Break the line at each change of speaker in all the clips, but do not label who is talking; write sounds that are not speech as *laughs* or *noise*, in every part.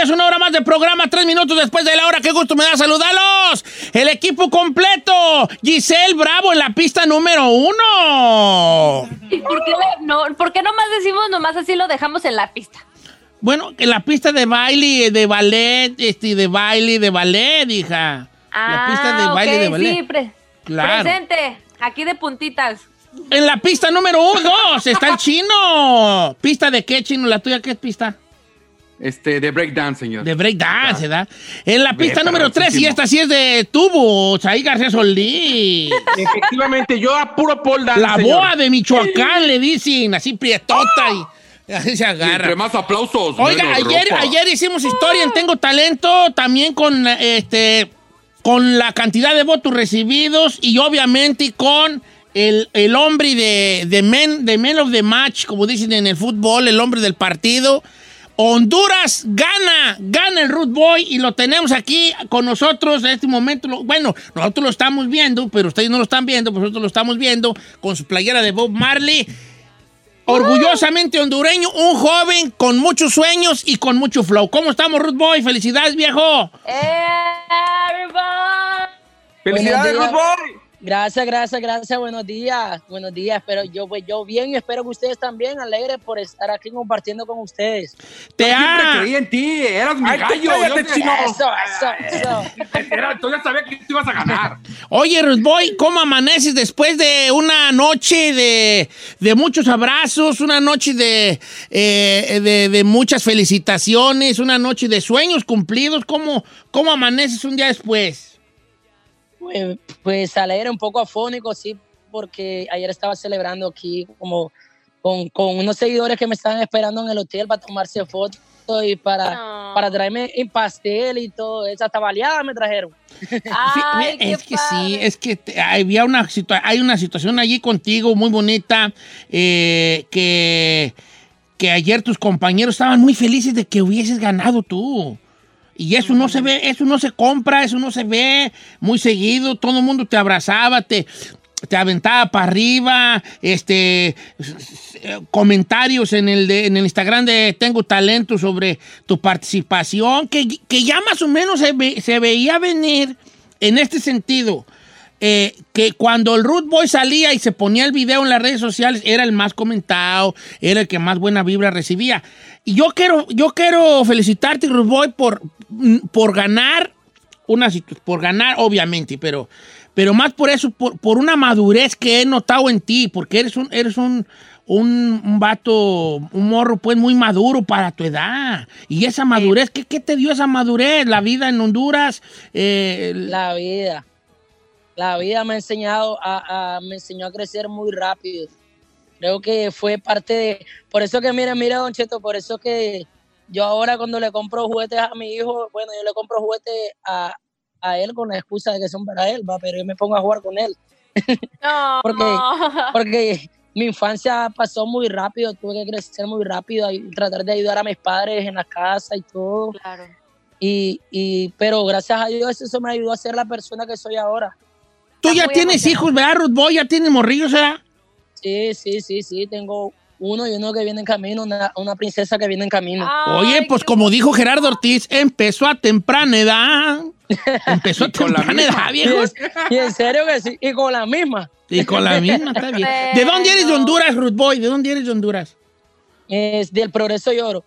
Días, una hora más de programa, tres minutos después de la hora. Qué gusto me da saludarlos. El equipo completo. Giselle Bravo en la pista número uno.
¿Y por qué, no, por qué nomás decimos nomás así lo dejamos en la pista?
Bueno, en la pista de baile, de ballet, este, de baile, de ballet, hija. la pista de
Ah,
baile, de ballet.
Sí, pre-
Claro.
presente, aquí de puntitas.
En la pista número uno está el chino. ¿Pista de qué, chino? ¿La tuya qué es pista?
Este, de breakdance, señor.
De breakdance, ¿verdad? En la pista
Ve,
número tres, y
perroncísimo.
esta sí es de tubo, ahí García Solís.
Efectivamente, yo a puro pole dance,
La
señor.
boa de Michoacán, le dicen, así prietota y así se
Y
agarra.
entre más aplausos.
Oiga, ayer,
ropa.
ayer hicimos historia en Tengo Talento, también con este con la cantidad de votos recibidos y obviamente con el, el hombre de, de, men, de men of the match, como dicen en el fútbol, el hombre del partido. Honduras gana, gana el Root Boy y lo tenemos aquí con nosotros en este momento. Bueno, nosotros lo estamos viendo, pero ustedes no lo están viendo, pues nosotros lo estamos viendo con su playera de Bob Marley. Orgullosamente hondureño, un joven con muchos sueños y con mucho flow. ¿Cómo estamos, Ruth Boy? Felicidades, viejo.
Everybody.
¡Felicidades,
días.
Boy!
Gracias, gracias, gracias. Buenos días. Buenos días. Espero yo, pues yo bien y espero que ustedes también alegres por estar aquí compartiendo con ustedes.
Te
Siempre
ha...
creí en ti, eras mi
Ay,
gallo.
cállate,
te-
chino. Eso, eso, eso. *laughs*
Era, tú ya sabía que tú ibas a ganar. *laughs*
Oye, Ruth Boy, ¿cómo amaneces después de una noche de, de muchos abrazos, una noche de, eh, de, de muchas felicitaciones, una noche de sueños cumplidos? ¿Cómo, ¿Cómo amaneces un día después?
Pues, pues alegre, un poco afónico, sí, porque ayer estaba celebrando aquí como con, con unos seguidores que me estaban esperando en el hotel para tomarse fotos y para,
No.
para traerme en pastel y todo eso. Hasta baleada me trajeron. *laughs*
Ay, qué
es que sí,
padre.
es que te- había una hay una situación allí contigo muy bonita eh, que, que ayer tus compañeros estaban muy felices de que hubieses ganado tú. Y eso no se ve, eso no se compra, eso no se ve muy seguido. Todo el mundo te abrazaba, te, te aventaba para arriba, este comentarios en el, de- en el Instagram de Tengo Talento sobre tu participación, que, que ya más o menos se, ve- se veía venir en este sentido. eh, que cuando el Root Boy salía y se ponía el video en las redes sociales, era el más comentado, era el que más buena vibra recibía. Y yo quiero, yo quiero felicitarte, Root Boy, por, por ganar una por ganar, obviamente, pero, pero más por eso, por, por una madurez que he notado en ti, porque eres un, eres un, un, un vato, un morro, pues muy maduro para tu edad. Y esa madurez, ¿qué, qué te dio esa madurez? La vida en Honduras, eh,
La vida. La vida me ha enseñado a, a- me enseñó a crecer muy rápido. Creo que fue parte de, por eso que mire, mire, Don Cheto, por eso que yo ahora cuando le compro juguetes a mi hijo, bueno, yo le compro juguetes a, a él con la excusa de que son para él, va, pero yo me pongo a jugar con él. *laughs*
No. *laughs*
Porque, porque mi infancia pasó muy rápido, tuve que crecer muy rápido y tratar de ayudar a mis padres en la casa y todo.
Claro.
Y, y, pero gracias a Dios eso me ayudó a ser la persona que soy ahora.
tú ya tienes hijos, ¿verdad, Ruth Boy? Ya tienes morrillos, ¿verdad?
Sí, sí, sí, sí, tengo uno y uno que viene en camino, una, una princesa que viene en camino.
Oye, pues como dijo Gerardo Ortiz, empezó a temprana edad. *laughs* Empezó a
Y con la
temprana edad,
Y,
viejo.
en- y en serio que sí, y con la misma.
Y con la misma, está bien. ¿De dónde eres de. Honduras, Ruth Boy? ¿De dónde eres de Honduras?
Es del Progreso y Oro.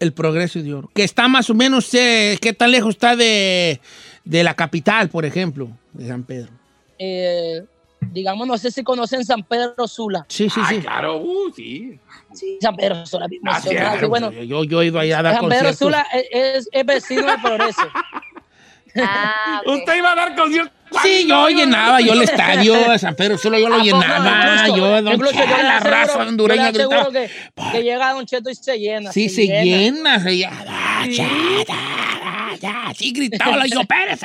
El Progreso de Oro. Que está más o menos, eh, ¿qué tan lejos está de, de la capital, por ejemplo, de San Pedro?
Eh, digamos, no sé si conocen San Pedro Sula.
Sí, sí,
Ay,
sí.
claro, uh, sí.
Sí, San Pedro Sula.
Ah,
sí, sí, bueno,
Yo, yo he ido allá a dar
San Pedro
conciertos.
Sula es, es- es vecino del Progreso. *laughs*
Ah, ok.
Usted iba a dar concierto.
Sí, yo llenaba, yo el estadio de San Pedro Solo yo lo llenaba,
Incluso-
yo, don
incluso yo
Chela,
le
la
aseguro-
raza hondureña
yo
gritaba.
que, que llega Don Cheto y se llena.
Sí, se llena, se llena. Ah, ya, ya, ya, Sí, gritaba la yo, Pérez.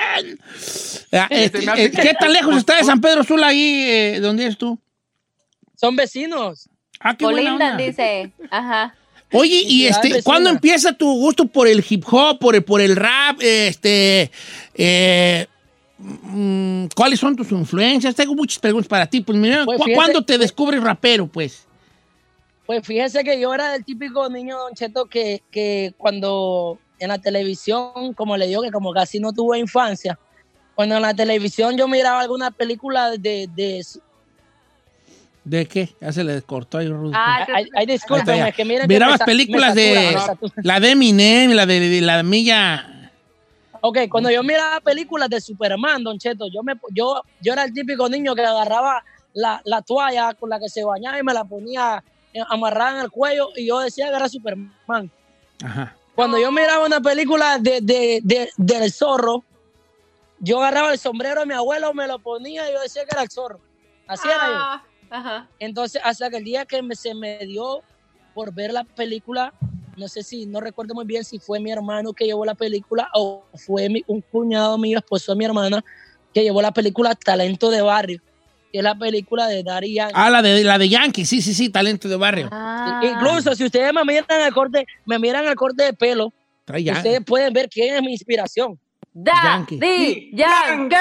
Ah, este,
hace
eh, ¿Qué tan lejos está de San Pedro Sula ahí, eh, donde eres tú?
Son vecinos.
Ah, qué buena
Colindan,
onda.
dice. Ajá.
Oye, y este. ¿cuándo empieza tu gusto por el hip hop, por el, por el rap? Este, eh, mm, ¿cuáles son tus influencias? Tengo muchas preguntas para ti. Pues, mira,
Pues
¿cu-
fíjate-
¿cuándo te descubres rapero, pues?
Pues fíjese que yo era el típico niño Don Cheto que, que cuando en la televisión, como le digo, que como casi no tuve infancia, cuando en la televisión yo miraba alguna película de... de
¿De qué? Ya se le cortó ahí, Rudy.
Ah,
ay, ay,
ya.
que miren que
Mirabas
me sa-
películas
me
de
satura, me
la de Eminem, la de, de la milla.
Ok, cuando yo miraba películas de Superman, Don Cheto, yo, me, yo, yo era el típico niño que agarraba la, la toalla con la que se bañaba y me la ponía eh, amarrada en el cuello y yo decía que era Superman.
Ajá.
Cuando yo miraba una película de, de, de- del zorro, yo agarraba el sombrero de mi abuelo, me lo ponía y yo decía que era el zorro. Así era yo.
Ah, Ajá.
Entonces, hasta que el día que me- se me dio por ver la película, no sé si, no recuerdo muy bien si fue mi hermano que llevó la película o fue mi- un cuñado mío, esposo de mi hermana, que llevó la película Talento de Barrio, que es la película de Daddy Yankee.
Ah, la de, la de Yankee, sí, sí, sí, talento de barrio.
Ah.
Incluso si ustedes me miran el corte, me miran el corte de pelo, ustedes pueden ver quién es mi inspiración.
Yankee.
Daddy Yankee.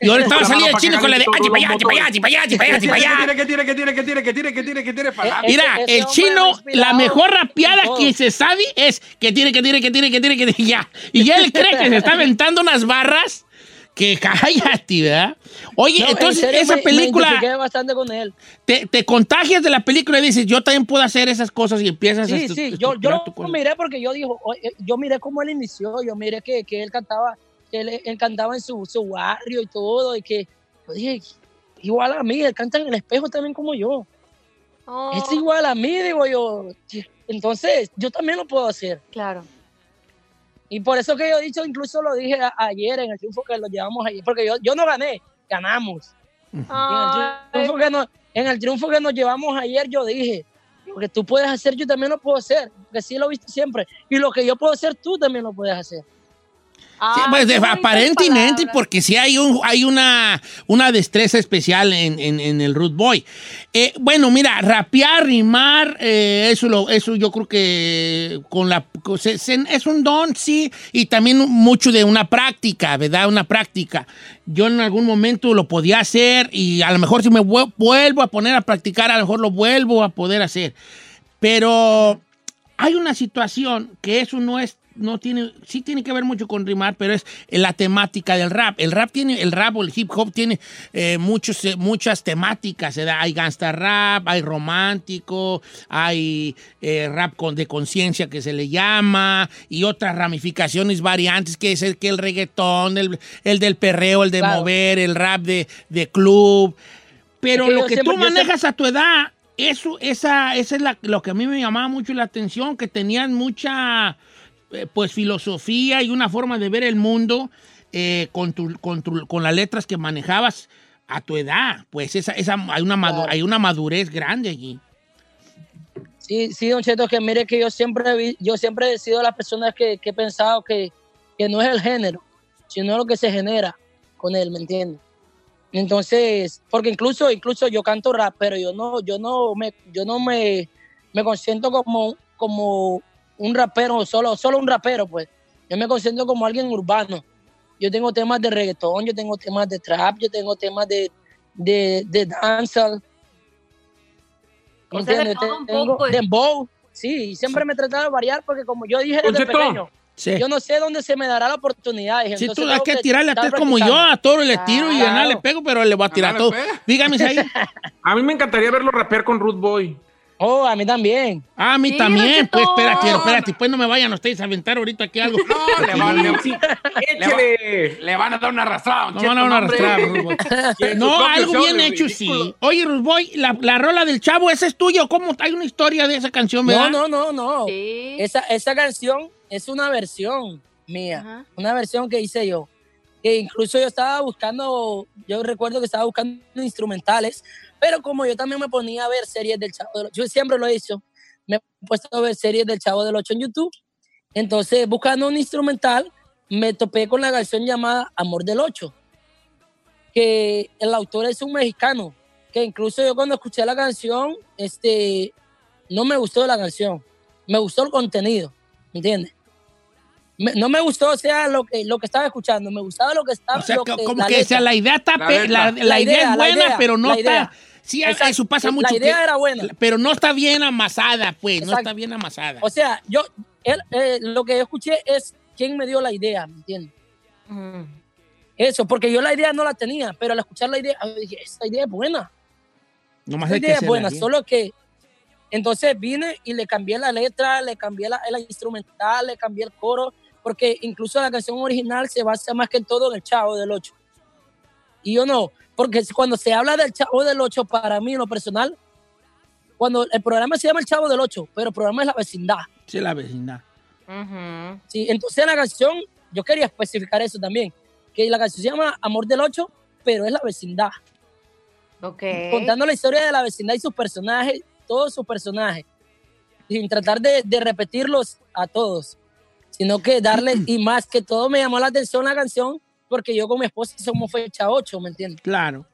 Y ahora estaba saliendo el chino
que
con la de
ganen
"Ay,
todos *laughs*
para allá, para allá, para allá, para allá, para allá".
¿Qué tiene, qué tiene, qué tiene, qué tiene, qué tiene, qué tiene, qué tiene,
Eh,
para
Mira, el chino, la mejor rapeada que se sabe es que tiene, que tiene, que tiene, que tiene, que tiene, ya. Y él cree que se está aventando unas barras que *laughs* cállate, ¿verdad? Oye,
No, en
entonces
serio,
esa
me- Me
película,
identifiqué bastante con él.
te, te contagias de la película y dices, yo también puedo hacer esas cosas y empiezas a
Sí, sí, yo, yo lo miré porque yo dijo, yo miré cómo él inició, yo miré que, que él cantaba, que él, él cantaba en su, su barrio y todo, y que yo dije, igual a mí, él canta en el espejo también como yo.
Oh,
Es igual a mí, digo yo. Entonces, yo también lo puedo hacer.
Claro.
Y por eso que yo he dicho, incluso lo dije a- ayer en el triunfo que lo llevamos ayer, porque yo, yo no gané, ganamos. En, el triunfo que nos, en el triunfo que nos llevamos ayer, yo dije, lo que tú puedes hacer, yo también lo puedo hacer, porque sí lo he visto siempre. Y lo que yo puedo hacer, tú también lo puedes hacer.
Sí,
ay,
pues aparentemente, porque sí hay, un, hay una, una destreza especial en, en- en el Root Boy. Eh, bueno, mira, rapear, rimar, eh, eso, lo, eso yo creo que con la, es un don, sí, y también mucho de una práctica, ¿verdad? Una práctica. Yo en algún momento lo podía hacer y a lo mejor si me vuel- vuelvo a poner a practicar, a lo mejor lo vuelvo a poder hacer. Pero hay una situación que eso no es, no tiene, sí tiene que ver mucho con rimar, pero es la temática del rap. El rap tiene, el rap o el hip hop tiene eh, muchos, eh, muchas temáticas. Hay gangsta rap, hay romántico, hay eh, rap con, de conciencia que se le llama y otras ramificaciones variantes que es el que el reggaetón, el, el del perreo, el de
Claro.
mover, el rap de, de club. Pero
Es que
lo que
siempre-
tú manejas a tu edad, eso, esa, esa es la- lo que a mí me llamaba mucho la atención, que tenían mucha pues filosofía y una forma de ver el mundo eh, con, tu- con, tu- con las letras que manejabas a tu edad. Pues esa, esa, hay, una madu-
Claro.
hay una madurez grande allí.
Sí, sí, Don Cheto, que mire que yo siempre, vi- yo siempre he sido la persona que, que he pensado que, que no es el género, sino lo que se genera con él, ¿me entiendes? Entonces, porque incluso, incluso yo canto rap, pero yo no, yo no me, yo no me, me consiento como, como un rapero, solo, solo un rapero, pues. Yo me consiento como alguien urbano. Yo tengo temas de reggaetón, yo tengo temas de trap, yo tengo temas de, de, de
de
¿Entiendes? Tengo
poco.
dembow. Sí, y siempre me he tratado de variar porque como yo dije desde pequeño,
Sí.
yo no sé dónde se me dará la oportunidad.
Si
entonces
tú hay que tirarle a como yo, a todo le tiro y a nada le pego, pero le voy a tirar
A
todo.
pega.
Dígame ahí. *laughs*
A mí me encantaría verlo rapear con Ruth Boy.
Oh, a mí también.
Ah, a mí
Sí,
también. Pues espérate, espérate, pues no me vayan a ustedes a aventar ahorita aquí algo. *laughs*
No, le van, le, sí, échele. Le van a dar una arrastrada.
No van a arrastrar, Rusboy. No, *laughs* algo bien hecho, sí. Oye, Rusboy, la, la rola del chavo, ¿esa es tuya o cómo? Hay una historia de esa canción, ¿verdad?
No, no, no, no.
Sí.
Esa, esa canción es una versión mía,
Ajá.
una versión que hice yo. Que incluso yo estaba buscando, yo recuerdo que estaba buscando instrumentales, pero como yo también me ponía a ver series del Chavo del Ocho, yo siempre lo he hecho, me he puesto a ver series del Chavo del Ocho en YouTube. Entonces, buscando un instrumental, me topé con la canción llamada Amor del Ocho, que el autor es un mexicano, que incluso yo cuando escuché la canción, este, no me gustó la canción, me gustó el contenido, ¿me entiendes? Me- no me gustó, o sea, lo que, lo que estaba escuchando, me gustaba lo que estaba...
O sea,
lo que-
como
la
que
letra.
sea, la idea está,
La
pe-
letra.
la, la
La
idea,
idea,
es buena,
idea,
pero no está.
Idea.
Sí,
Exacto.
eso pasa
La
mucho.
idea
que-
era buena.
Pero no está bien amasada, pues, no está bien amasada.
O sea, yo, él, eh, lo que yo escuché es quién me dio la idea, ¿me entiendes? Eso, porque yo la idea no la tenía, pero al escuchar la idea, yo dije, esta idea es buena.
Nomás
Esta
hay que
idea es buena,
bien.
solo que entonces vine y le cambié la letra, le cambié la, la instrumental, le cambié el coro, porque incluso la canción original se basa más que todo en el Chavo del Ocho. Y yo no, porque cuando se habla del Chavo del Ocho, para mí en lo personal, cuando el programa se llama El Chavo del Ocho, pero el programa es La Vecindad.
Sí, la vecindad.
Sí, entonces la canción, yo quería especificar eso también, que la canción se llama Amor del Ocho, pero es La Vecindad
Ok.
contando la historia de la vecindad y sus personajes, todos sus personajes, sin tratar de, de repetirlos a todos, sino que darle, y más que todo me llamó la atención la canción, porque yo con mi esposa somos fecha 8, ¿me entiendes?
Claro.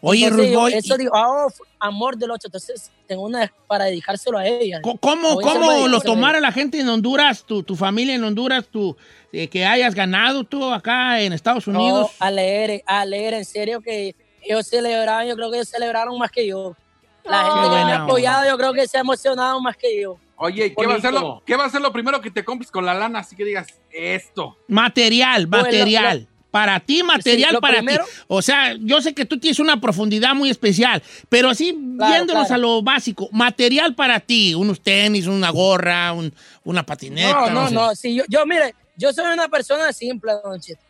Oye, Rusboy,
eso digo, ah, f- amor del 8, entonces tengo una para dedicárselo a ella.
¿Cómo, cómo lo tomara la gente en Honduras, tu, tu familia en Honduras, tu, eh, que hayas ganado tú acá en Estados Unidos?
No, a leer, a leer, en serio que ellos celebraron, yo creo que ellos celebraron más que yo. La gente que me ha apoyado, yo creo que se ha emocionado más que yo.
Oye, ¿qué va, a ser lo, ¿qué va a ser lo primero que te compres con la lana? Así que digas, esto.
Material,
Bueno,
material. para ti, material
lo
para
primero-
ti. O sea, yo sé que tú tienes una profundidad muy especial, pero así,
Claro,
viéndonos
claro.
a lo básico, material para ti, unos tenis, una gorra, un- una patineta.
No, no,
sé.
no. Sí, yo, yo, mire, yo soy una persona simple, don Cheto.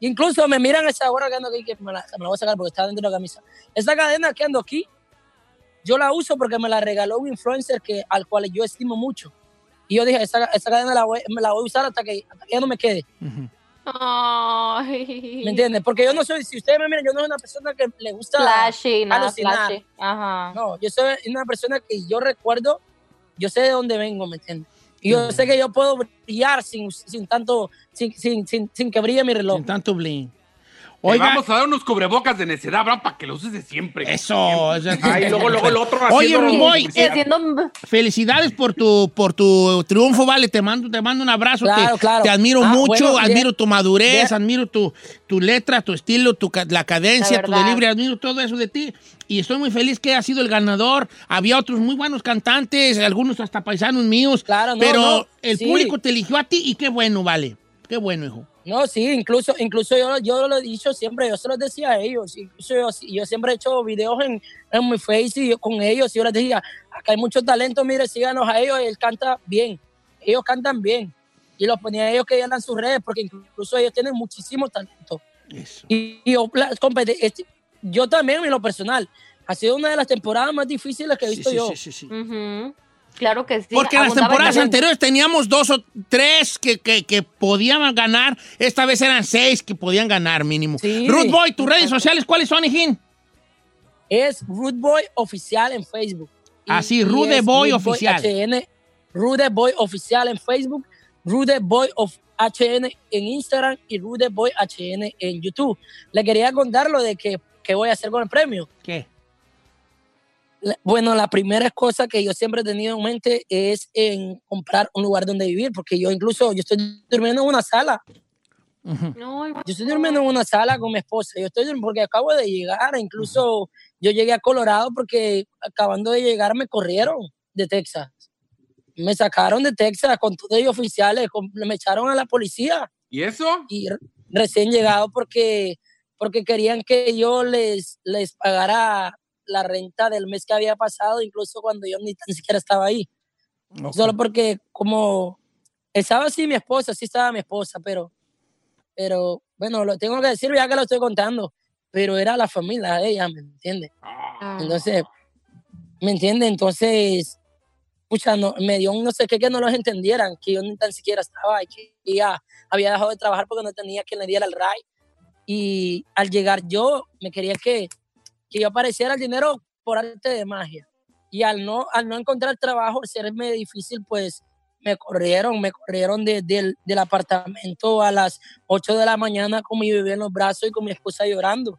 Incluso me miran esa gorra que ando aquí, que me la, me la voy a sacar porque está dentro de la camisa. Esa cadena que ando aquí, yo la uso porque me la regaló un influencer que, al cual yo estimo mucho. Y yo dije, esa, esa cadena la voy, me la voy a usar hasta que, hasta que ya no me quede.
Ay.
¿Me entiendes? Porque yo no soy, si ustedes me miran, yo no soy una persona que le gusta
Flashy, nada
alucinar.
flashy. Ajá.
No, yo soy una persona que yo recuerdo, yo sé de dónde vengo, ¿me entiendes? Y yo sé que yo puedo brillar sin, sin tanto, sin, sin, sin, sin que brille mi reloj.
Sin tanto bling.
Vamos a dar unos cubrebocas de necedad, Abraham, para que los uses siempre.
eso. eso-
Ay, luego, luego el otro
Oye,
haciendo
Rumboy,
haciendo
Felicidades por tu, por tu triunfo, vale. Te mando, te mando un abrazo.
Claro,
te,
claro.
te admiro
Ah,
mucho,
bueno,
admiro
bien.
tu madurez,
Bien.
admiro tu, tu letra, tu estilo, tu, la cadencia,
La
tu
verdad.
delivery, admiro todo eso de ti. Y estoy muy feliz que has sido el ganador. Había otros muy buenos cantantes, algunos hasta paisanos míos.
Claro, no,
pero
no,
el
sí.
público te eligió a ti y qué bueno, vale. Qué bueno, hijo.
No, sí, incluso, incluso yo, yo lo he dicho siempre, yo se los decía a ellos, incluso yo, yo siempre he hecho videos en, en mi face y yo con ellos, y yo les decía, acá hay mucho talento, mire, síganos a ellos, él canta bien, ellos cantan bien, y los ponía a ellos que en sus redes, porque incluso ellos tienen muchísimo talento.
Eso.
Y, y yo, la este, yo también, en lo personal, ha sido una de las temporadas más difíciles que he visto
sí,
yo.
sí, sí, sí.
Claro que sí.
Porque en las temporadas anteriores teníamos dos o tres que, que, que podían ganar. Esta vez eran seis que podían ganar mínimo.
Sí.
Ruth Boy, tus redes sociales, ¿cuáles son, hijín?
es Rude Boy Oficial en Facebook.
Así, Rude Boy Oficial.
HN, Rude Boy Oficial en Facebook, Rude Boy of HN en Instagram y Rude Boy HN en YouTube. Le quería contar lo de que, que voy a hacer con el premio.
¿Qué?
Bueno, la primera cosa que yo siempre he tenido en mente es en comprar un lugar donde vivir, porque yo incluso, yo estoy durmiendo en una sala.
Ay,
Yo estoy durmiendo en una sala con mi esposa. Yo estoy durmiendo porque acabo de llegar. Incluso yo llegué a Colorado porque acabando de llegar me corrieron de Texas. Me sacaron de Texas con todos ellos oficiales. con- me echaron a la policía
¿Y eso?
y re- recién llegado porque, porque querían que yo les, les pagara la renta del mes que había pasado, incluso cuando yo ni tan siquiera estaba ahí. Solo porque como estaba así mi esposa, sí estaba mi esposa, pero, pero bueno, lo tengo que decir ya que lo estoy contando, pero era la familia de ella, ¿me entiende?
Ah.
Entonces, ¿me entiende? Entonces, pucha, no, me dio un no sé qué que no los entendieran, que yo ni tan siquiera estaba, y que ya había dejado de trabajar porque no tenía quien le diera el RAI. Y al llegar yo, me quería que, que yo apareciera el dinero por arte de magia. Y al no, al no encontrar trabajo, al serme difícil, pues me corrieron, me corrieron de- del, del apartamento a las 8 de la mañana con mi bebé en los brazos y con mi esposa llorando.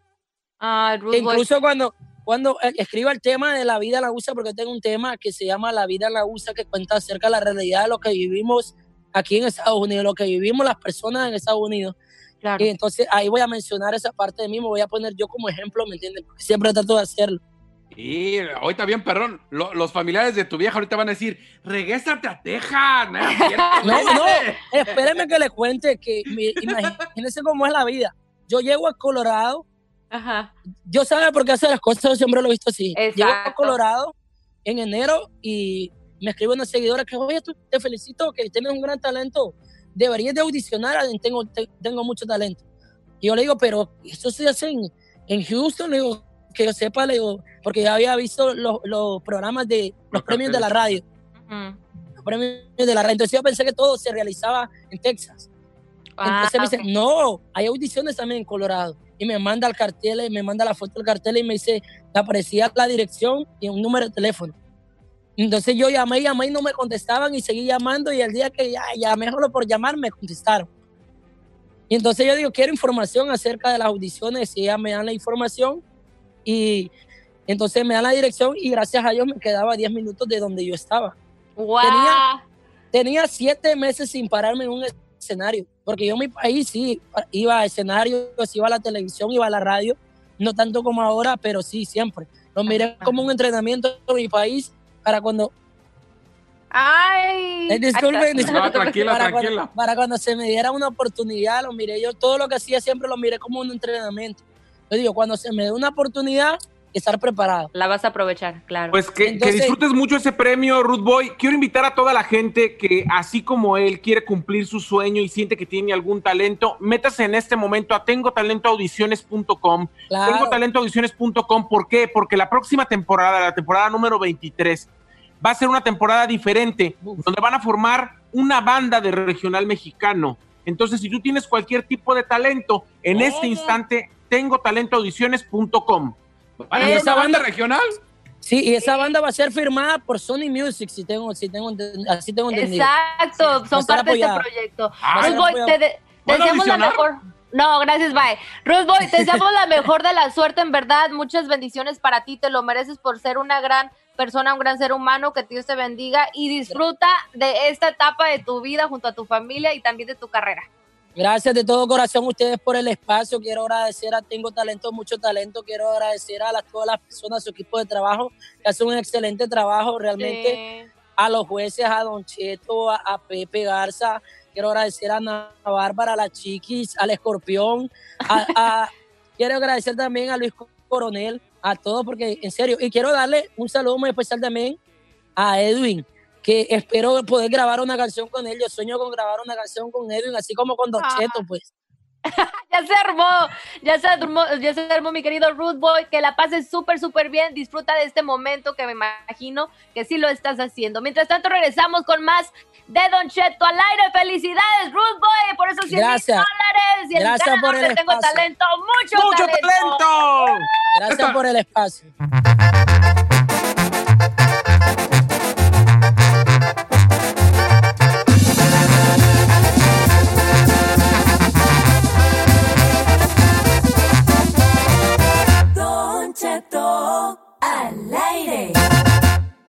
Ruth Boy.
incluso cuando, cuando eh, escribo el tema de la vida en la USA, porque tengo un tema que se llama La vida en la USA, que cuenta acerca de la realidad de lo que vivimos aquí en Estados Unidos, lo que vivimos las personas en Estados Unidos.
Claro.
Y entonces ahí voy a mencionar esa parte de mí, me voy a poner yo como ejemplo, ¿me entiendes? Porque siempre trato de hacerlo.
Y ahorita bien, perrón. lo- los familiares de tu vieja ahorita van a decir: Regrésate a Texas. *laughs* No,
No, *laughs* no,
vete".
espérenme que le cuente que imagínense cómo es la vida. Yo llego a Colorado,
Ajá.
yo sabe por qué hacer las cosas, yo siempre lo he visto así. Llego a. Colorado en enero y me escribe una seguidora que, oye, tú te felicito que tienes un gran talento, deberías de audicionar, tengo, te- tengo mucho talento. Y yo le digo, pero eso se hace en, en Houston, le digo, que yo sepa, le digo, porque ya había visto los, los programas de los
Los
premios de la radio, los premios de la radio. Entonces yo pensé que todo se realizaba en Texas.
Ah,
Entonces me dice, no, hay audiciones también en Colorado. Y me manda el cartel, me manda la foto del cartel y me dice, aparecía la dirección y un número de teléfono. Entonces yo llamé, llamé y no me contestaban y seguí llamando y el día que ya llamé solo por llamar me contestaron. Y entonces yo digo, quiero información acerca de las audiciones y ya me dan la información y entonces me dan la dirección y gracias a Dios me quedaba 10 minutos de donde yo estaba
Guau.
tenía- tenía siete meses sin pararme en un escenario, porque yo en mi país sí iba a escenarios, iba a la televisión, iba a la radio, no tanto como ahora, pero sí siempre. Lo miré como un entrenamiento en mi país para cuando,
Ay.
eh, disculpen,
No,
disculpen,
tranquila,
para,
tranquila.
Cuando, para cuando se me diera una oportunidad, lo miré yo, todo lo que hacía siempre lo miré como un entrenamiento. Yo digo, cuando se me dé una oportunidad, estar preparado.
La vas a aprovechar, claro.
Pues que, disfrutes mucho ese premio, Ruth Boy. Quiero invitar a toda la gente que, así como él, quiere cumplir su sueño y siente que tiene algún talento, métase en este momento a tengotalentoaudiciones.com.
Claro.
Tengotalentoaudiciones.com. ¿Por qué? Porque la próxima temporada, la temporada número 23, va a ser una temporada diferente,
Uf.
donde van a formar una banda de regional mexicano. Entonces, si tú tienes cualquier tipo de talento, en este instante, tengotalentoaudiciones.com. ¿Van a
¿Y
ser
esa
banda regional?
Sí, y esa banda va a ser firmada por Sony Music, si tengo, si tengo, así tengo entendido.
Exacto, son parte de este proyecto.
Ah,
Ruth
sí.
Boy, te, de- te
¿Puedo
deseamos la mejor. No, gracias, bye. Ruth Boy, te deseamos la *laughs* mejor de la suerte, en verdad. Muchas bendiciones para ti, te lo mereces por ser una gran persona, un gran ser humano, que Dios te bendiga y disfruta de esta etapa de tu vida junto a tu familia y también de tu carrera.
Gracias de todo corazón a ustedes por el espacio. Quiero agradecer a Tengo Talento, mucho talento. Quiero agradecer a las, todas las personas, su equipo de trabajo, que hacen un excelente trabajo realmente.
Sí.
A los jueces, a Don Cheto, a, a Pepe Garza. Quiero agradecer a Ana Bárbara, a la Chiquis, al Escorpión. a- a- *laughs* quiero agradecer también a Luis Coronel, a todos, porque en serio. Y quiero darle un saludo muy especial también a Edwin, que espero poder grabar una canción con él. Yo sueño con grabar una canción con Edwin, así como con Don
Ah.
Cheto, pues. *laughs*
Ya se armó, ya se armó, ya se armó mi querido Ruth Boy, que la pases súper, súper bien, disfruta de este momento que me imagino que sí lo estás haciendo. Mientras tanto regresamos con más de Don Cheto al aire. Felicidades, Ruth Boy, por esos 100 mil
Gracias.
dólares. Y el
Gracias
ganador
por el
Tengo
espacio.
talento, mucho,
¡Mucho talento!
Gracias por el espacio.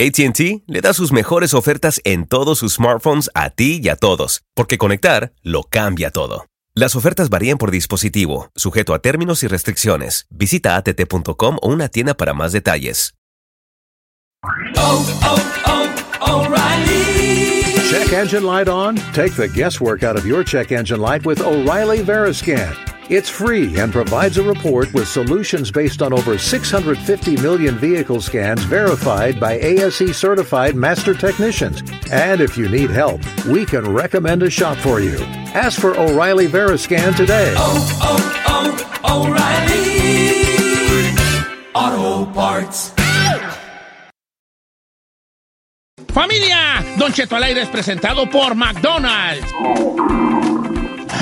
ATT le da sus mejores ofertas en todos sus smartphones a ti y a todos, porque conectar lo cambia todo. Las ofertas varían por dispositivo, sujeto a términos y restricciones. Visita att.com o una tienda para más detalles.
Check engine light on? Take the guesswork out of your check engine light with O'Reilly Veriscan. It's free and provides a report with solutions based on over 650 million vehicle scans verified by ASE certified master technicians. And if you need help, we can recommend a shop for you. Ask for O'Reilly Veriscan today. Oh, oh, oh, O'Reilly Auto Parts.
Familia, Don Cheto al aire es presentado por McDonald's.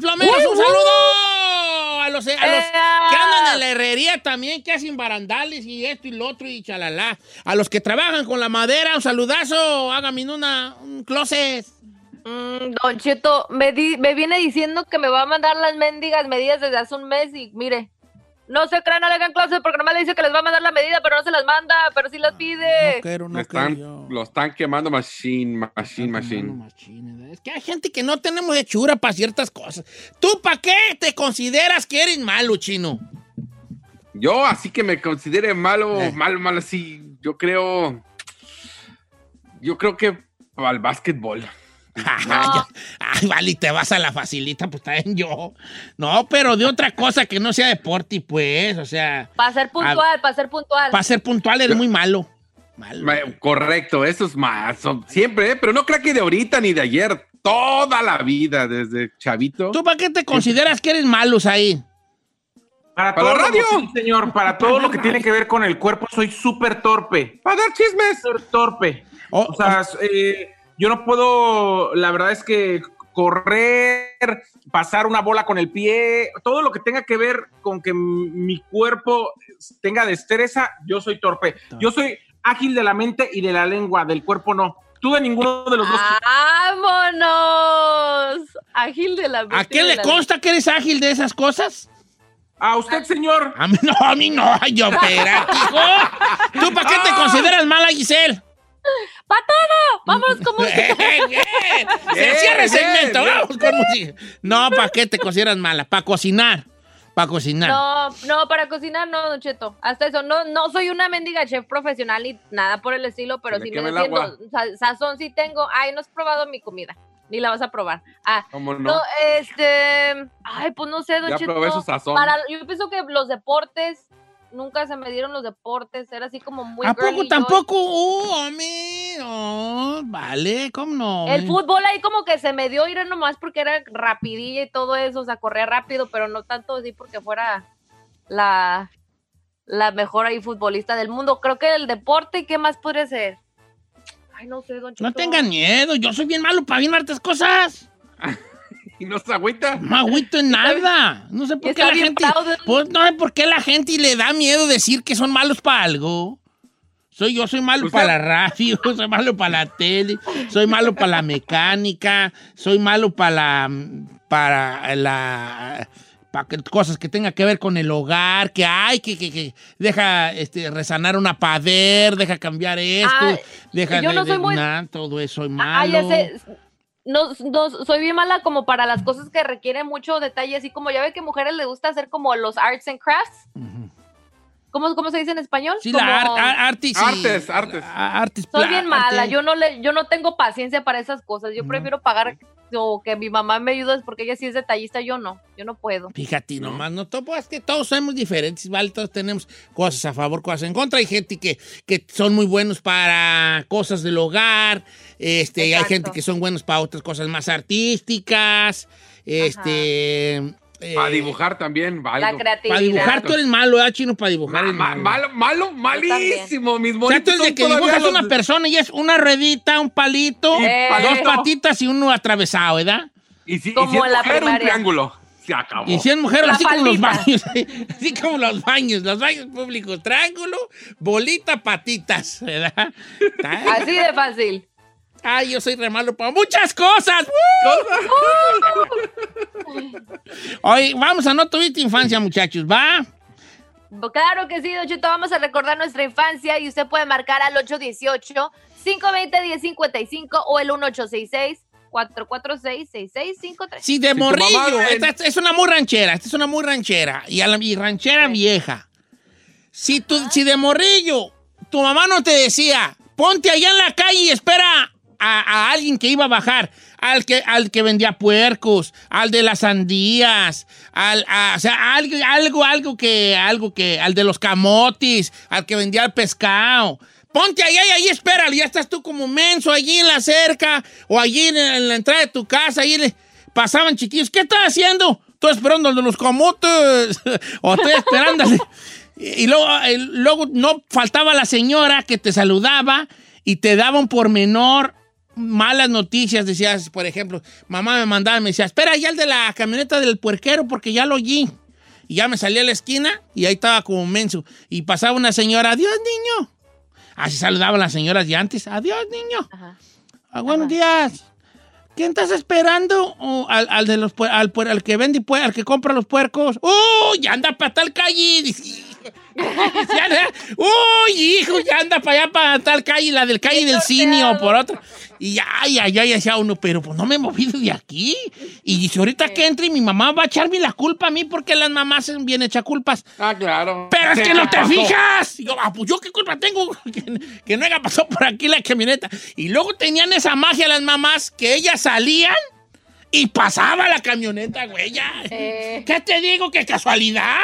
Los plomeros, un saludo a los, a los que andan en la herrería también, que hacen barandales y esto y lo otro y chalala. A los que trabajan con la madera, un saludazo, hágame una, un closet.
Mm, don Cheto, me, di- me viene diciendo que me va a mandar las mendigas medidas desde hace un mes y mire, no se crean, no le hagan clase porque nomás le dice que les va a mandar la medida, pero no se las manda, pero sí las pide.
No quiero, no
Le
quiero
están, lo están quemando machine, machine, machine.
machine, Es que hay gente que no tenemos hechura para ciertas cosas. ¿Tú para qué te consideras que eres malo, chino?
Yo, así que me considere malo,
Eh.
malo, malo, así, yo creo, yo creo que para el básquetbol. *laughs*
Ay, Ay, vale, y te vas a la facilita, pues también yo. No, pero de otra cosa que no sea deporte, pues, o sea,
Para ser puntual, para ser puntual.
para ser puntual eres muy malo. Malo.
Correcto, eso es más, son- siempre, ¿eh? pero no creo que de ahorita ni de ayer, toda la vida, desde chavito.
¿Tú para qué te consideras que eres malos ahí?
¿Para la la radio? Sí, señor, para todo lo que tiene que ver con el cuerpo, soy súper torpe. Para dar chismes. Súper torpe.
O-
O sea, eh, yo no puedo, la verdad es que correr, pasar una bola con el pie, todo lo que tenga que ver con que mi cuerpo tenga destreza, yo soy torpe. Yo soy ágil de la mente y de la lengua, del cuerpo no. Tú de ninguno de los dos.
¡Vámonos! Ágil de la
¿A
mente
quién
de
le consta que eres ágil de esas cosas?
A usted, señor.
A mí no, a mí no, Ay, yo, hijo. ¿Tú para qué te consideras mala, Giselle?
¡Pa todo! ¡Vámonos con *laughs* música!
Se cierra el segmento,
bien.
vamos con música. No, ¿para qué te consideras mala? Para cocinar. Para cocinar.
No, no, para cocinar no, Don Cheto. Hasta eso. No, no soy una mendiga chef profesional ni nada por el estilo, pero sí me defiendo.
agua.
Sa- Sazón sí tengo. Ay, no has probado mi comida. Ni la vas a probar. Ah,
¿Cómo
no,
no?
este. Ay, pues no sé, Don
Ya
Cheto.
probé su sazón.
Para, yo pienso que los deportes. Nunca se me dieron los deportes. Era así como muy.
¿A poco tampoco? Uh, hombre, no, vale, ¿cómo no?
El fútbol ahí como que se me dio ir nomás porque era rapidilla y todo eso, o sea, corría rápido, pero no tanto así porque fuera la, la mejor ahí futbolista del mundo. Creo que el deporte, ¿qué más podría ser? Ay, no sé, don
No
Cheto.
tengan miedo, yo soy bien malo para bien hartas cosas. *laughs*
¿Y no se agüita?
No agüito en nada. No sé por qué la gente. Pues no sé por qué la gente le da miedo decir que son malos para algo. Soy, yo soy malo
Usted-
para la radio, *laughs* soy malo para la tele, soy malo para la mecánica, soy malo para la. para la. para que- cosas que tengan que ver con el hogar, que hay, que, que, que deja este, resanar una pader, deja cambiar esto,
Ah,
deja
yo
de,
soy
de-
muy-
nah, todo eso soy malo.
Ah, ya sé. No, no, soy bien mala como para las cosas que requieren mucho detalle, así como ya ve que mujeres les gusta hacer como los arts and crafts. ¿Cómo, ¿Cómo se dice en español?
Sí,
Como-
la ar- ar- artis.
Artes,
Soy bien mala, yo no le, yo no tengo paciencia para esas cosas. Yo prefiero pagar o que mi mamá me ayude porque ella sí es detallista, yo no, yo no puedo.
Fíjate nomás, no todo, pues, es que todos somos diferentes, ¿vale? Todos tenemos cosas a favor, cosas en contra. Hay gente que, que son muy buenos para cosas del hogar, este, y hay
Exacto.
gente que son buenos para otras cosas más artísticas, este... eh,
Para dibujar también,
La
valgo.
creatividad.
Para dibujar tú eres malo, ¿eh, chino? Para dibujar
Ma- ma-
malo.
malo, malo, malísimo. Mis
O sea,
son
que dibujas
los-
una persona y es una ruedita, un palito,
Y
Eh.
dos patitas y uno atravesado, ¿verdad?
Y si, y
Como
si es
en la
mujer, un triángulo. Se acabó.
Y si es mujer,
La
así como los baños, *laughs* así como los baños, los baños públicos, triángulo, bolita, patitas, ¿verdad?
Así de fácil.
Ay, yo soy re malo para muchas cosas. *laughs* Oye, vamos a no tuviste infancia, muchachos, ¿va?
Claro que sí, Don Cheto, vamos a recordar nuestra infancia y usted puede marcar al 818-520-1055 o el 1866-446-6653.
Sí, de
tu mamá
morrillo.
ven-
Esta es una muy ranchera, esta es una muy ranchera. Y, a la, y ranchera vieja. Si, tú, si de morrillo tu mamá no te decía, ponte allá en la calle y espera a, alguien que iba a bajar, al que, al que vendía puercos, al de las sandías, al, a- o sea, algo, algo, algo que, algo que, al de los camotes, al que vendía el pescado. Ponte allá y ahí espéralo, ya estás tú como menso allí en la cerca o allí en, la entrada de tu casa, ahí le- pasaban chiquillos, ¿qué estás haciendo? Estoy esperando al de los camotes *laughs* o estoy esperando. y luego, eh, luego no faltaba la señora que te saludaba y te daba un pormenor malas noticias. Decías, por ejemplo, mamá me mandaba, me decía, espera ya el de la camioneta del puerquero porque ya lo oí. Y ya me salí a la esquina y ahí estaba como menso. Y pasaba una señora, adiós niño. Así saludaban las señoras de antes, adiós niño.
Ajá.
Ah, buenos días. ¿Quién estás esperando? Oh, al, al de los al, al que vende al que compra los puercos. ¡Uy! Ya anda para tal calle. Dice, ¡Uy, hijo! Ya anda para allá, para tal calle, la del calle del cine o por otra. Y ya, ya, ya, ya uno, pero pues no me he movido de aquí. Y dice, ahorita que entre mi mamá va a echarme la culpa a mí porque las mamás son bien echas culpas.
Ah, claro.
Pero es que no te *laughs* fijas. Y yo, ah, pues yo qué culpa tengo *laughs* que, que no haya pasado por aquí la camioneta. Y luego tenían esa magia las mamás que ellas salían y pasaba la camioneta, güey. ya.
Eh.
¿Qué te digo? ¿Qué casualidad?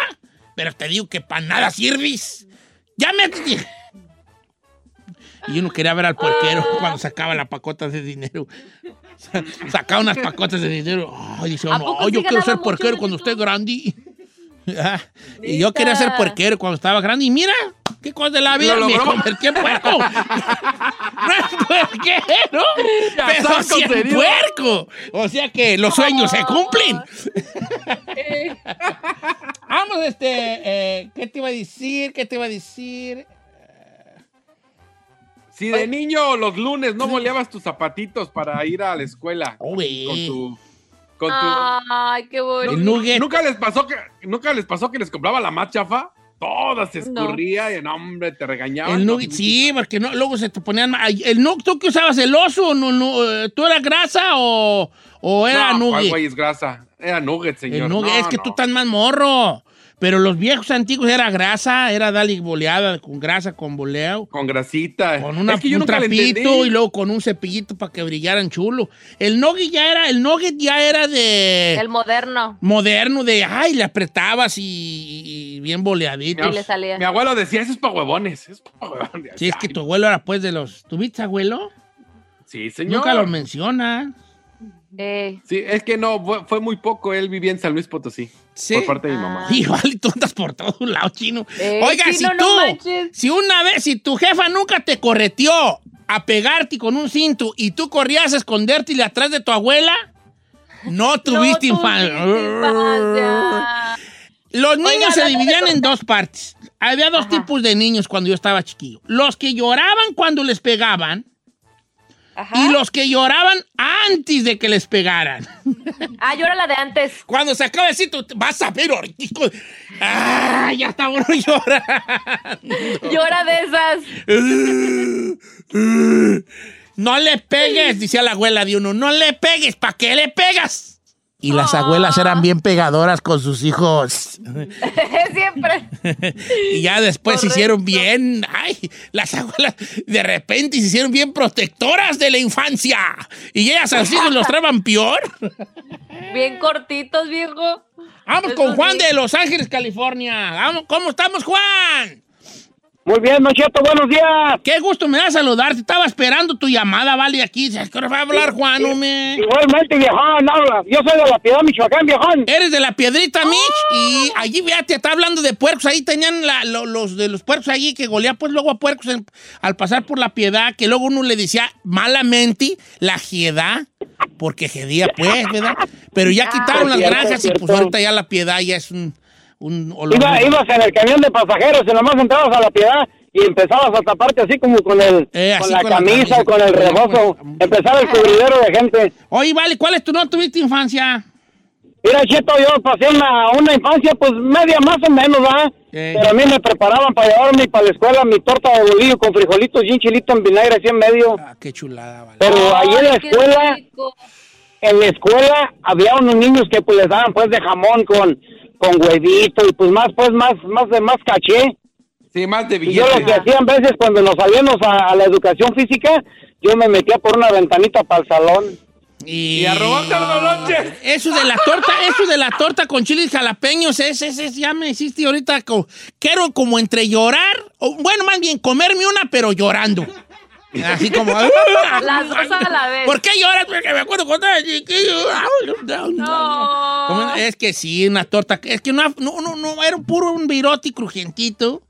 Pero te digo que para nada sirves. Ya me... Y uno quería ver al puerquero cuando sacaba la pacota de dinero. Sacaba unas pacotas de dinero. Ay, dice,
¿A
no,
poco
yo quiero ser puerquero cuando esté grande. *laughs* Ah, y yo quería ser puerquero cuando estaba grande. Y mira, qué cosa de la vida.
Lo
Me
logró.
convertí en puerco. *laughs* *laughs* no es puerquero,
Ya
pero sí puerco. O sea que los sueños se cumplen. Vamos, este, eh, ¿qué te iba a decir? ¿Qué te iba a decir?
Si de niño los lunes no boleabas tus zapatitos para ir a la escuela
Oh,
con tu... Con tu
Ay, qué bonito.
¿Nunca les pasó que nunca les pasó que les compraba la más chafa? Toda se
No.
escurría y no, hombre, te regañaban.
El nugget, sí, porque no, luego se te ponían... El nugget, ¿tú qué usabas? ¿El oso? no, no, eh, ¿Tú eras grasa o, o era
no, ¿cuál
nugget?
güey es grasa? Era nugget, señor.
El nugget,
No,
es que
no.
tú estás más morro. Pero los viejos antiguos era grasa, era dale boleada con grasa, con boleo.
Con grasita.
Con una,
es que yo
un trapito y luego con un cepillito para que brillaran chulo. El nugget ya era, el nugget ya era de
El moderno.
moderno, de ay, le apretabas y, y bien boleadito.
Y le salía.
Mi abuelo decía, eso es para huevones. Es pa' huevones.
Sí, es que tu abuelo era pues de los. ¿Tuviste abuelo?
Sí, señor.
Nunca lo menciona.
Eh,
Sí, es que no, fue, fue muy poco. Él vivía en San Luis Potosí.
Sí.
Por parte de mi mamá. *laughs*
Igual tú andas por todos lados, chino.
Eh,
Oiga,
chino,
si
no
tú,
manches.
si una vez, si tu jefa nunca te correteó a pegarte con un cinto y tú corrías a esconderte atrás de tu abuela, no *laughs* tuviste
no
infancia.
infancia.
Los niños
Oiga,
se dividían en dos partes. Había dos
Ajá.
tipos de niños cuando yo estaba chiquillo. Los que lloraban cuando les pegaban
Ajá.
y los que lloraban antes de que les pegaran.
Ah, yo era la de antes.
Cuando se acaba de decir, tú vas a ver, orquico. ¡Ah! Ya está bueno llorar.
Era de esas. *laughs*
No le pegues, decía la abuela de uno. No le pegues, ¿para qué le pegas? Y las abuelas eran bien pegadoras con sus hijos. *laughs*
Siempre. *laughs*
y ya después se hicieron bien, ay, las abuelas de repente se hicieron bien protectoras de la infancia. Y ellas a sus hijos los traban peor.
Bien cortitos, viejo.
Vamos
Eso
con Juan
sí.
de Los Ángeles, California. Vamos, ¿Cómo estamos, Juan?
Muy bien, Don Cheto, buenos días.
Qué gusto me da saludarte. Estaba esperando tu llamada, vale, aquí. ¿Qué va a hablar, Juan, hombre?
Igualmente, viejón, habla. Yo soy de la Piedad, Michoacán, viejón.
Eres de la Piedrita, Mitch, y allí, fíjate, está hablando de puercos. Ahí tenían la- lo- los de los puercos allí que golea, pues luego a puercos en- al pasar por la piedad, que luego uno le decía malamente la jiedad, porque jedía, pues, ¿verdad? Pero ya quitaron las
cierto,
granjas y pues ahorita ya la piedad ya es un, un olor.
Iba, ibas en el camión de pasajeros y nomás entrabas a la Piedad y empezabas a taparte así como con el
Eh,
con
así
la
con la
camisa,
camisa,
con el rebozo. Empezaba el cubridero de gente.
Oye, vale, ¿cuál es tu no tuviste infancia?
Mira, Cheto, yo pasé una, una infancia pues media más o menos, ¿verdad?
Eh.
Pero a mí me preparaban para llevarme para la escuela mi torta de bolillo con frijolitos y un chilito en vinagre así en medio.
Ah, qué chulada, vale.
Pero ahí en la escuela,
rico.
en la escuela había unos niños que pues les daban pues de jamón con, con huevito y pues más pues más más de más caché.
Sí, más de
Y yo lo que
billetes.
hacían veces cuando nos salíamos a, a la educación física, yo me metía por una ventanita para el salón.
Y,
Y a robarte los lonches.
Eso de la torta, eso de la torta con chiles jalapeños, ese, ese, ese ya me hiciste ahorita. co- quiero como entre llorar, o bueno, más bien comerme una, pero llorando. Así como. *laughs*
Las dos a la vez.
¿Por qué lloras? Porque me acuerdo cuando era chiquillo.
No.
Es que sí, una torta. Es que no, no, no, no, era puro un virote crujientito.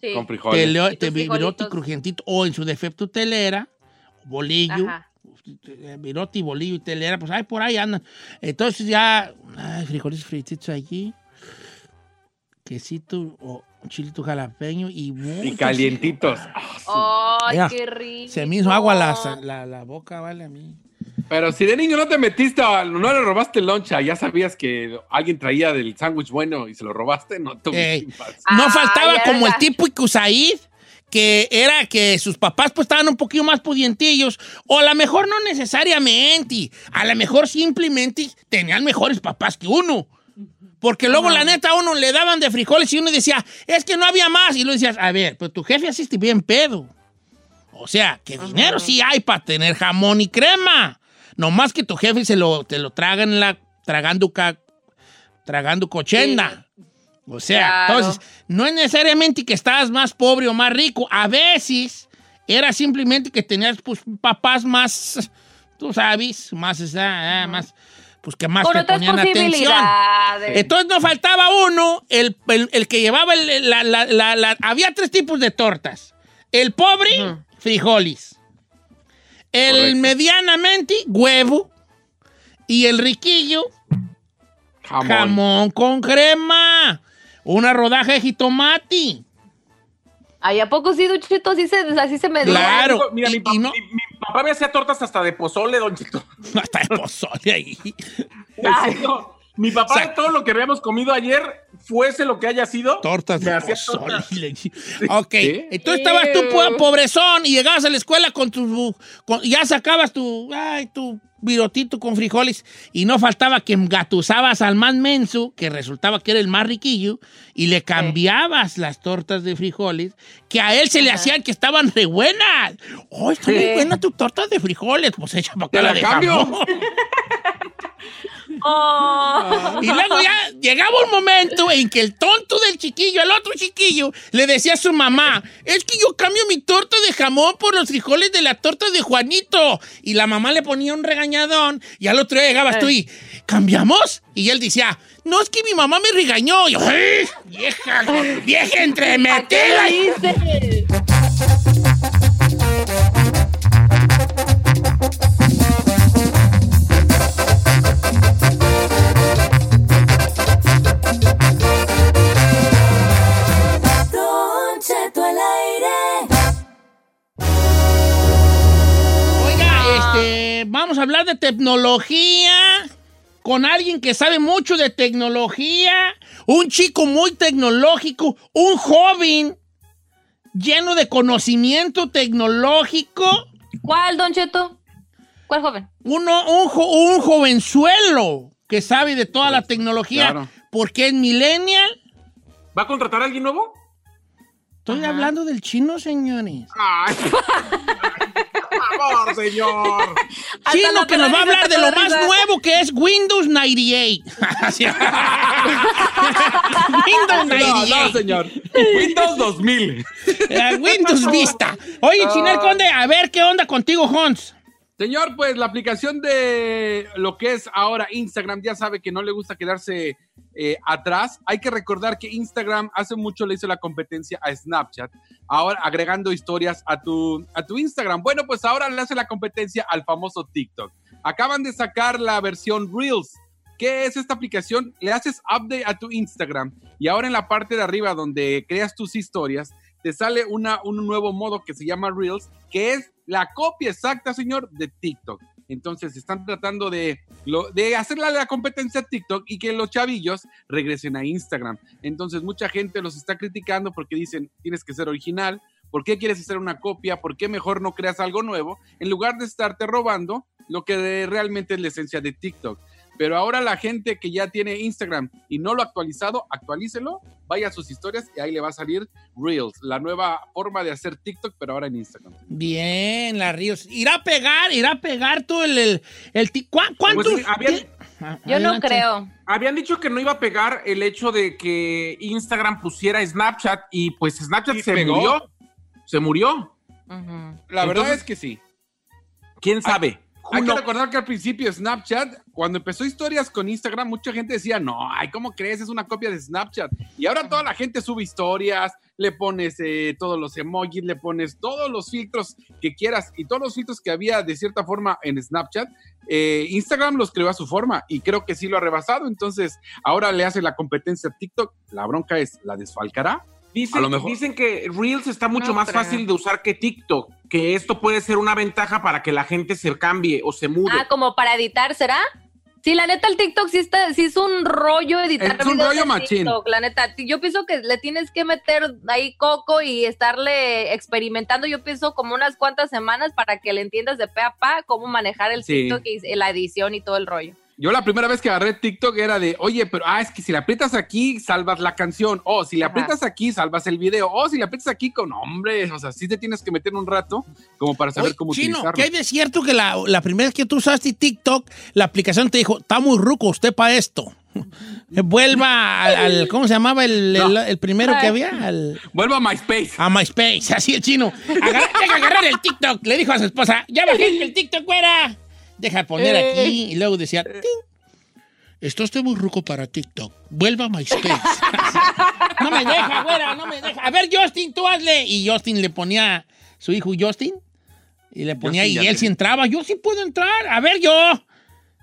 Sí.
Con frijoles.
Te-
tus
virote crujientito. O en su defecto telera, bolillo.
Ajá.
Virote y bolillo y telera, pues ay, por ahí andan. Entonces ya, ay, frijoles frititos allí, quesito o un chilito jalapeño y
Y calientitos.
Ay,
Mira,
qué rico.
Se me hizo agua la, la, la boca, vale, a mí.
Pero si de niño no te metiste, no le robaste el loncha, ya sabías que alguien traía del sándwich bueno y se lo robaste, no tuviste
Ey. No
Ay,
faltaba como el
gacho.
típico Said, que era que sus papás pues estaban un poquito más pudientillos, o a lo mejor no necesariamente, a lo mejor simplemente tenían mejores papás que uno. Porque luego, la neta, a uno le daban de frijoles y uno decía, es que no había más. Y lo decías, a ver, pues tu jefe asiste bien pedo. O sea, que dinero sí hay para tener jamón y crema. No más que tu jefe se lo, te lo tragan en la, tragando, ca- tragando cochenda. O sea,
Claro.
entonces, no es necesariamente que estabas más pobre o más rico. A veces era simplemente que tenías pues, papás más, tú sabes, más, esa, ah, más, pues que más
Con
te
otras
ponían atención.
posibilidades.
Entonces no faltaba uno, el, el- el que llevaba el- la, la- la- la- Había tres tipos de tortas. El pobre, frijoles. El
Correcto.
medianamente, huevo. Y el riquillo,
Jamón.
jamón con crema. Una rodaja de jitomate.
Ay, ¿a poco sí, Duchito? Así se, así se me dio.
Claro.
Mira, mi, pa-
y no-
mi- mi papá me hacía tortas hasta de pozole, don Chito. *laughs*
Hasta el pozole ahí.
En serio, Mi papá,
O sea,
de todo lo que habíamos comido ayer, fuese lo que haya sido,
Tortas
me
de
hacía
pozole.
tortas.
Ok,
¿Sí?
entonces estabas tú po- pobrezón y llegabas a la escuela con tu... con- ya sacabas tu... Ay, tu virotito con frijoles y no faltaba que engatusabas al más menso, que resultaba que era el más riquillo, y le cambiabas las tortas de frijoles, que a él se le hacían que estaban re buenas. ¡Oh, está muy
Sí.
buena tu torta de frijoles! Pues echa para acá
¿Te
la
la
de
cambio? *laughs*
Oh.
Y luego ya llegaba un momento en que el tonto del chiquillo, el otro chiquillo, le decía a su mamá, es que yo cambio mi torta de jamón por los frijoles de la torta de Juanito. Y la mamá le ponía un regañadón y al otro día llegabas tú y, ¿cambiamos? Y él decía, no, es que mi mamá me regañó. Y yo, "Ay, vieja, vieja
¿A qué
entremetida. Vamos a hablar de tecnología con alguien que sabe mucho de tecnología, un chico muy tecnológico, un joven lleno de conocimiento tecnológico,
¿Cuál, Don Cheto? ¿Cuál joven?
uno, un, jo- un jovenzuelo que sabe de toda la tecnología,
claro.
porque es millennial.
¿Va a contratar a alguien nuevo?
Estoy hablando del chino, señores.
Ay, favor, señor.
Chino que nos va a hablar de lo más nuevo que es Windows 98. Así. *laughs* Windows
No,
98.
no, señor. Windows 2000.
Eh, Windows Vista. Oye, Chinel Conde, a ver qué onda contigo, Hans.
Señor, pues la aplicación de lo que es ahora Instagram ya sabe que no le gusta quedarse eh, atrás. Hay que recordar que Instagram hace mucho le hizo la competencia a Snapchat, ahora agregando historias a tu, a tu Instagram. Bueno, pues ahora le hace la competencia al famoso TikTok. Acaban de sacar la versión Reels. ¿Qué es esta aplicación? Le haces update a tu Instagram y ahora en la parte de arriba donde creas tus historias, te sale una, un nuevo modo que se llama Reels, que es la copia exacta, señor, de TikTok. Entonces están tratando de, de hacerle la competencia a TikTok y que los chavillos regresen a Instagram. Entonces mucha gente los está criticando porque dicen, tienes que ser original, ¿por qué quieres hacer una copia? ¿Por qué mejor no creas algo nuevo? En lugar de estarte robando lo que realmente es la esencia de TikTok. Pero ahora la gente que ya tiene Instagram y no lo ha actualizado, actualícelo, vaya a sus historias y ahí le va a salir Reels, la nueva forma de hacer TikTok, pero ahora en Instagram.
Bien, la Ríos. Irá a pegar, irá a pegar todo el. el, el ti- ¿cuá- ¿Cuántos?
Pues habían-
Ah,
Yo no creo.
Habían dicho que no iba a pegar el hecho de que Instagram pusiera Snapchat y pues Snapchat
¿Y
se
pegó?
murió. Se murió.
La verdad es que sí.
¿Quién sabe?
Hay que recordar que al principio Snapchat, cuando empezó historias con Instagram, mucha gente decía, no, ay, ¿cómo crees? Es una copia de Snapchat. Y ahora toda la gente sube historias, le pones eh, todos los emojis, le pones todos los filtros que quieras y todos los filtros que había de cierta forma en Snapchat. eh, Instagram los creó a su forma y creo que sí lo ha rebasado. Entonces, ahora le hace la competencia a TikTok. La bronca es, ¿la desfalcará?
Dicen,
A lo mejor.
dicen que Reels está mucho
No
más fácil de usar que TikTok, que esto puede ser una ventaja para que la gente se cambie o se mude.
Ah, como para editar, ¿será? Sí, la neta, el TikTok sí, está, sí es un rollo editar
Es un rollo machín.
TikTok, la neta. Yo pienso que le tienes que meter ahí coco y estarle experimentando, yo pienso, como unas cuantas semanas para que le entiendas de pe a pa cómo manejar el
Sí.
TikTok y la edición y todo el rollo.
Yo la primera vez que agarré TikTok era de, oye, pero ah, es que si le aprietas aquí, salvas la canción. O si le
Ajá.
aprietas aquí, salvas el video. O si le aprietas aquí con hombre. O sea, sí te tienes que meter un rato como para saber
Oye,
cómo
Chino,
utilizarlo.
¿qué hay de cierto que la, la primera vez que tú usaste TikTok, la aplicación te dijo, está muy ruco usted para esto? *laughs* Vuelva al, al- ¿cómo se llamaba el, el-
No.
el primero que había? Al-
Vuelvo a MySpace.
a MySpace, *laughs* así el chino. Agarra- *laughs* agarrar el TikTok, le dijo a su esposa, ya bajé el TikTok, güera. Deja poner aquí y luego decía, "Ting". Esto estoy muy ruco para TikTok. Vuelva a MySpace. *laughs* no me deja, güera, no me deja. A ver, Justin, tú hazle. Y Justin le ponía su hijo Justin. Y le ponía
Justin,
y él
te-
sí entraba. Yo sí puedo entrar. A ver, yo.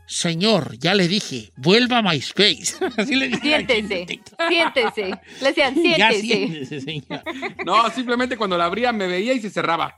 Señor, ya le dije, vuelva a MySpace. *laughs* Así le dije.
Siéntese, siéntese. Le decían, *laughs*
Ya
siéntese.
siéntese, señor.
No, simplemente cuando la abría me veía y se cerraba.